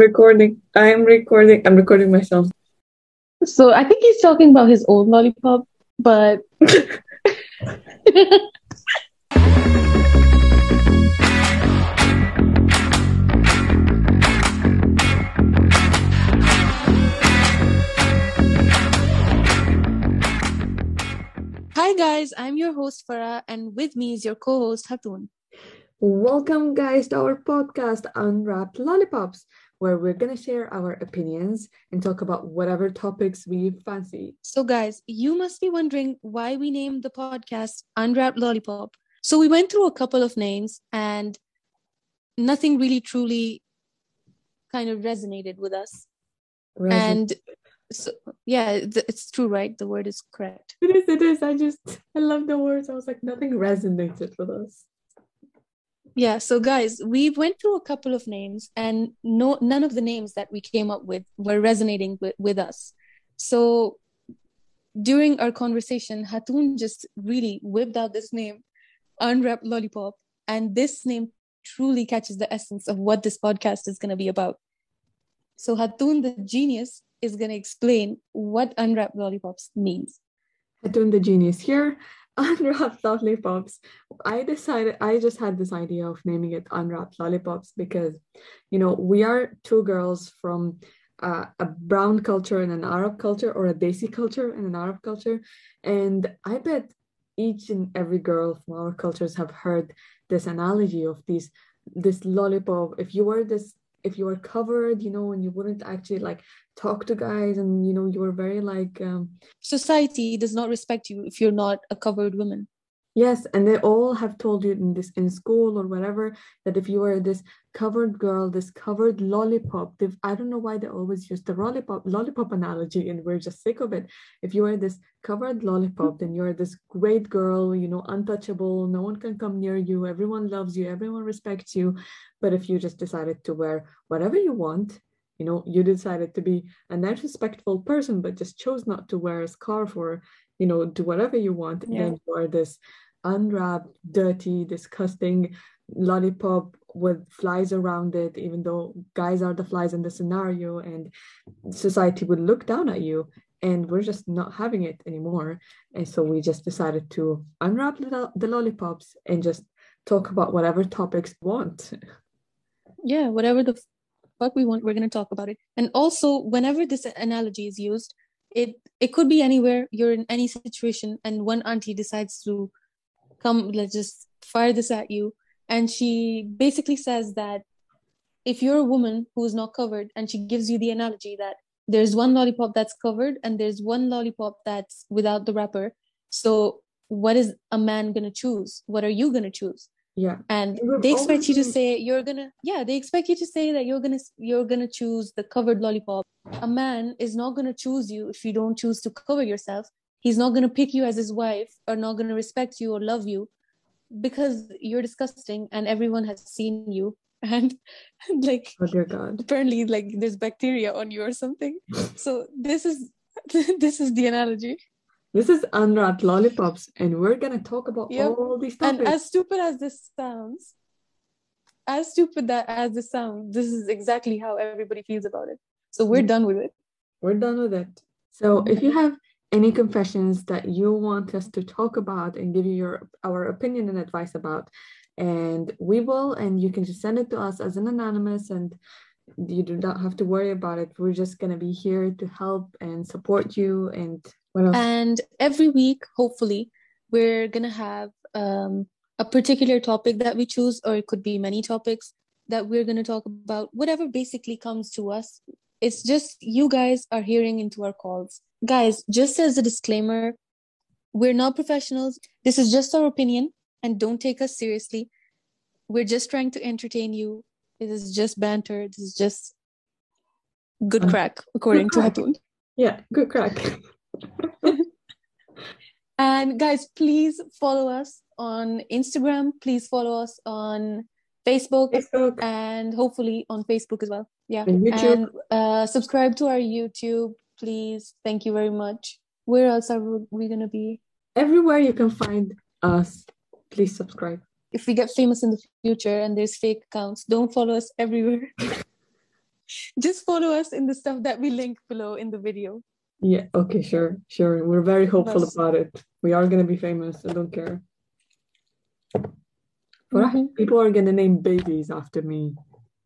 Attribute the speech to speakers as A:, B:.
A: recording. I'm recording. I'm recording myself.
B: So I think he's talking about his old lollipop, but Hi guys, I'm your host Farah, and with me is your co-host Hatun.
A: Welcome, guys, to our podcast, Unwrapped Lollipops, where we're going to share our opinions and talk about whatever topics we fancy.
B: So, guys, you must be wondering why we named the podcast Unwrapped Lollipop. So, we went through a couple of names and nothing really truly kind of resonated with us. Reson- and so, yeah, it's true, right? The word is correct.
A: It is, it is. I just, I love the words. I was like, nothing resonated with us
B: yeah so guys we went through a couple of names and no none of the names that we came up with were resonating with, with us. So during our conversation hatun just really whipped out this name unwrapped lollipop and this name truly catches the essence of what this podcast is going to be about. So hatun the genius is going to explain what unwrapped lollipops means.
A: Hatun the genius here unwrapped lollipops. I decided i just had this idea of naming it unwrapped lollipops because you know we are two girls from uh, a brown culture and an arab culture or a desi culture and an arab culture. And i bet each and every girl from our cultures have heard this analogy of these this lollipop. If you were this if you were covered you know and you wouldn't actually like talk to guys and you know you were very like um,
B: society does not respect you if you're not a covered woman
A: Yes, and they all have told you in this in school or whatever that if you are this covered girl, this covered lollipop, they've, I don't know why they always use the lollipop lollipop analogy, and we're just sick of it. If you are this covered lollipop, then you're this great girl, you know, untouchable. No one can come near you. Everyone loves you. Everyone respects you. But if you just decided to wear whatever you want, you know, you decided to be a nice, respectful person, but just chose not to wear a scarf or you know, do whatever you want, yeah. and you are this unwrapped, dirty, disgusting lollipop with flies around it, even though guys are the flies in the scenario, and society would look down at you. And we're just not having it anymore. And so we just decided to unwrap the, the lollipops and just talk about whatever topics we want.
B: Yeah, whatever the fuck we want, we're going to talk about it. And also, whenever this analogy is used, it it could be anywhere you're in any situation and one auntie decides to come let's just fire this at you. And she basically says that if you're a woman who is not covered and she gives you the analogy that there's one lollipop that's covered and there's one lollipop that's without the wrapper. So what is a man going to choose? What are you going to choose?
A: Yeah.
B: And they expect you to say you're gonna yeah they expect you to say that you're gonna you're gonna choose the covered lollipop. A man is not gonna choose you if you don't choose to cover yourself he's not gonna pick you as his wife or not gonna respect you or love you because you're disgusting and everyone has seen you and like
A: oh dear god
B: apparently like there's bacteria on you or something so this is this is the analogy
A: this is unwrapped lollipops, and we're gonna talk about yep. all these topics.
B: And as stupid as this sounds, as stupid that as this sounds, this is exactly how everybody feels about it. So we're mm. done with it.
A: We're done with it. So if you have any confessions that you want us to talk about and give you your our opinion and advice about, and we will, and you can just send it to us as an anonymous and you do not have to worry about it. We're just going to be here to help and support you and what else
B: and every week, hopefully, we're going to have um, a particular topic that we choose, or it could be many topics that we're going to talk about, whatever basically comes to us. It's just you guys are hearing into our calls. Guys, just as a disclaimer, we're not professionals. This is just our opinion, and don't take us seriously. We're just trying to entertain you. This is just banter. This is just good uh, crack, according good crack. to Hatun.
A: Yeah, good crack.
B: and guys, please follow us on Instagram. Please follow us on Facebook,
A: Facebook.
B: and hopefully on Facebook as well. Yeah. And, and uh, subscribe to our YouTube, please. Thank you very much. Where else are we going to be?
A: Everywhere you can find us. Please subscribe.
B: If we get famous in the future and there's fake accounts, don't follow us everywhere. Just follow us in the stuff that we link below in the video.
A: Yeah, okay, sure, sure. We're very hopeful about it. We are gonna be famous, I don't care.
B: Mhm.
A: people are gonna name babies after me.